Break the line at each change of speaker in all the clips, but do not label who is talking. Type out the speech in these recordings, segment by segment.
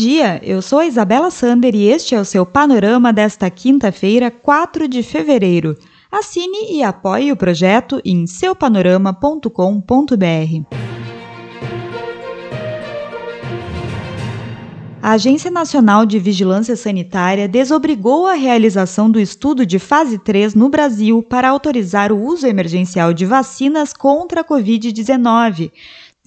dia, eu sou a Isabela Sander e este é o seu panorama desta quinta-feira, 4 de fevereiro. Assine e apoie o projeto em seupanorama.com.br. A Agência Nacional de Vigilância Sanitária desobrigou a realização do estudo de fase 3 no Brasil para autorizar o uso emergencial de vacinas contra a Covid-19.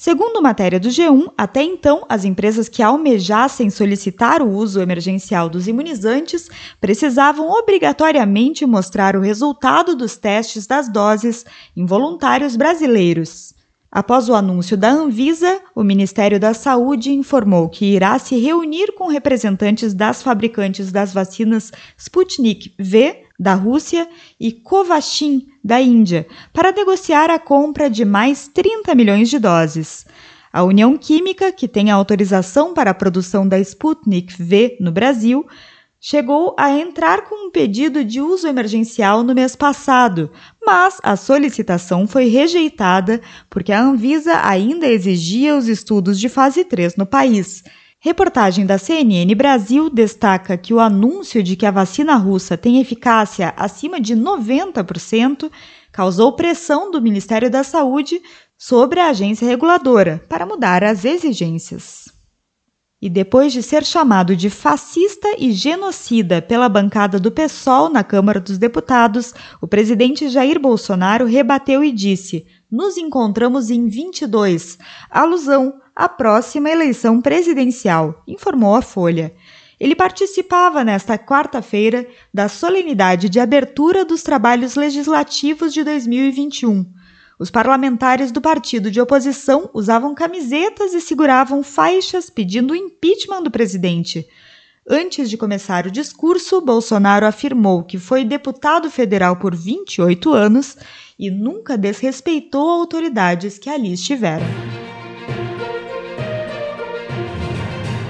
Segundo matéria do G1, até então, as empresas que almejassem solicitar o uso emergencial dos imunizantes precisavam obrigatoriamente mostrar o resultado dos testes das doses em voluntários brasileiros. Após o anúncio da Anvisa, o Ministério da Saúde informou que irá se reunir com representantes das fabricantes das vacinas Sputnik V da Rússia e Covaxin da Índia para negociar a compra de mais 30 milhões de doses. A União Química, que tem a autorização para a produção da Sputnik V no Brasil, chegou a entrar com um pedido de uso emergencial no mês passado, mas a solicitação foi rejeitada porque a Anvisa ainda exigia os estudos de fase 3 no país. Reportagem da CNN Brasil destaca que o anúncio de que a vacina russa tem eficácia acima de 90% causou pressão do Ministério da Saúde sobre a agência reguladora para mudar as exigências. E depois de ser chamado de fascista e genocida pela bancada do PSOL na Câmara dos Deputados, o presidente Jair Bolsonaro rebateu e disse: Nos encontramos em 22, alusão à próxima eleição presidencial, informou a Folha. Ele participava nesta quarta-feira da solenidade de abertura dos trabalhos legislativos de 2021. Os parlamentares do partido de oposição usavam camisetas e seguravam faixas pedindo o impeachment do presidente. Antes de começar o discurso, Bolsonaro afirmou que foi deputado federal por 28 anos e nunca desrespeitou autoridades que ali estiveram.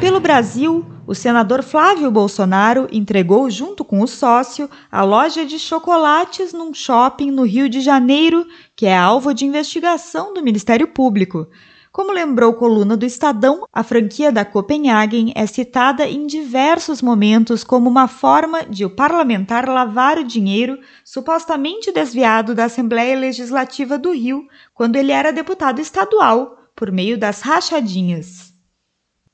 Pelo Brasil, o senador Flávio Bolsonaro entregou, junto com o sócio, a loja de chocolates num shopping no Rio de Janeiro, que é alvo de investigação do Ministério Público. Como lembrou coluna do Estadão, a franquia da Copenhagen é citada em diversos momentos como uma forma de o parlamentar lavar o dinheiro supostamente desviado da Assembleia Legislativa do Rio quando ele era deputado estadual, por meio das rachadinhas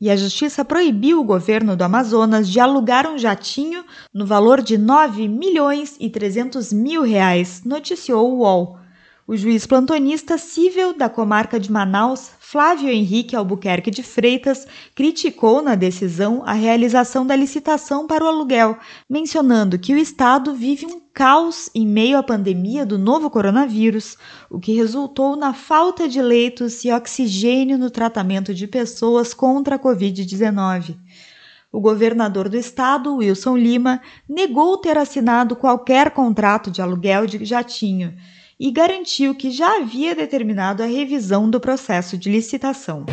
e a justiça proibiu o governo do Amazonas de alugar um jatinho no valor de 9 milhões e 300 mil reais, noticiou o UOL. O juiz plantonista cível da comarca de Manaus, Flávio Henrique Albuquerque de Freitas, criticou na decisão a realização da licitação para o aluguel, mencionando que o Estado vive um caos em meio à pandemia do novo coronavírus, o que resultou na falta de leitos e oxigênio no tratamento de pessoas contra a Covid-19. O governador do estado, Wilson Lima, negou ter assinado qualquer contrato de aluguel de jatinho e garantiu que já havia determinado a revisão do processo de licitação.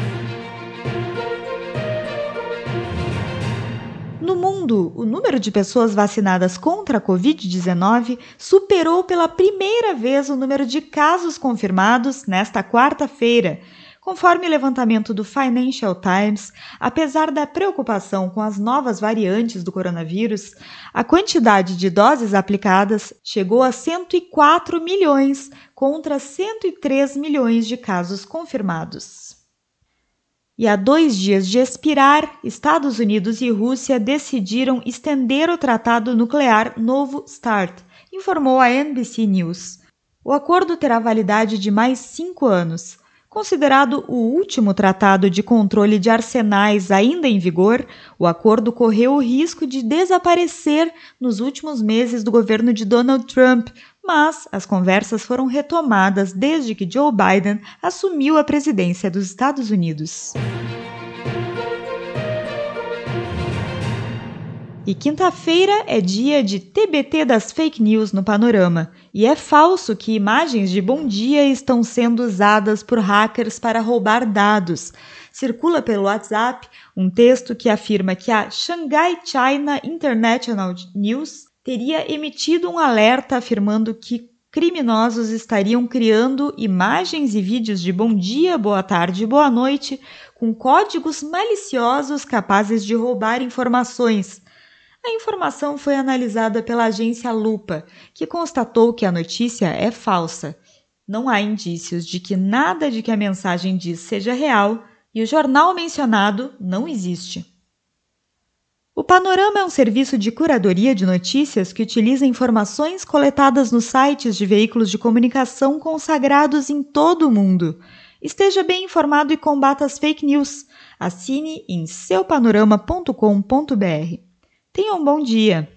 No mundo, o número de pessoas vacinadas contra a Covid-19 superou pela primeira vez o número de casos confirmados nesta quarta-feira, Conforme levantamento do Financial Times, apesar da preocupação com as novas variantes do coronavírus, a quantidade de doses aplicadas chegou a 104 milhões contra 103 milhões de casos confirmados. E há dois dias de expirar, Estados Unidos e Rússia decidiram estender o tratado nuclear Novo START, informou a NBC News. O acordo terá validade de mais cinco anos Considerado o último tratado de controle de arsenais ainda em vigor, o acordo correu o risco de desaparecer nos últimos meses do governo de Donald Trump, mas as conversas foram retomadas desde que Joe Biden assumiu a presidência dos Estados Unidos. E quinta-feira é dia de TBT das fake news no panorama. E é falso que imagens de bom dia estão sendo usadas por hackers para roubar dados. Circula pelo WhatsApp um texto que afirma que a Shanghai China International News teria emitido um alerta afirmando que criminosos estariam criando imagens e vídeos de bom dia, boa tarde e boa noite com códigos maliciosos capazes de roubar informações. A informação foi analisada pela agência Lupa, que constatou que a notícia é falsa. Não há indícios de que nada de que a mensagem diz seja real e o jornal mencionado não existe. O Panorama é um serviço de curadoria de notícias que utiliza informações coletadas nos sites de veículos de comunicação consagrados em todo o mundo. Esteja bem informado e combata as fake news. Assine em seupanorama.com.br. Tenha um bom dia!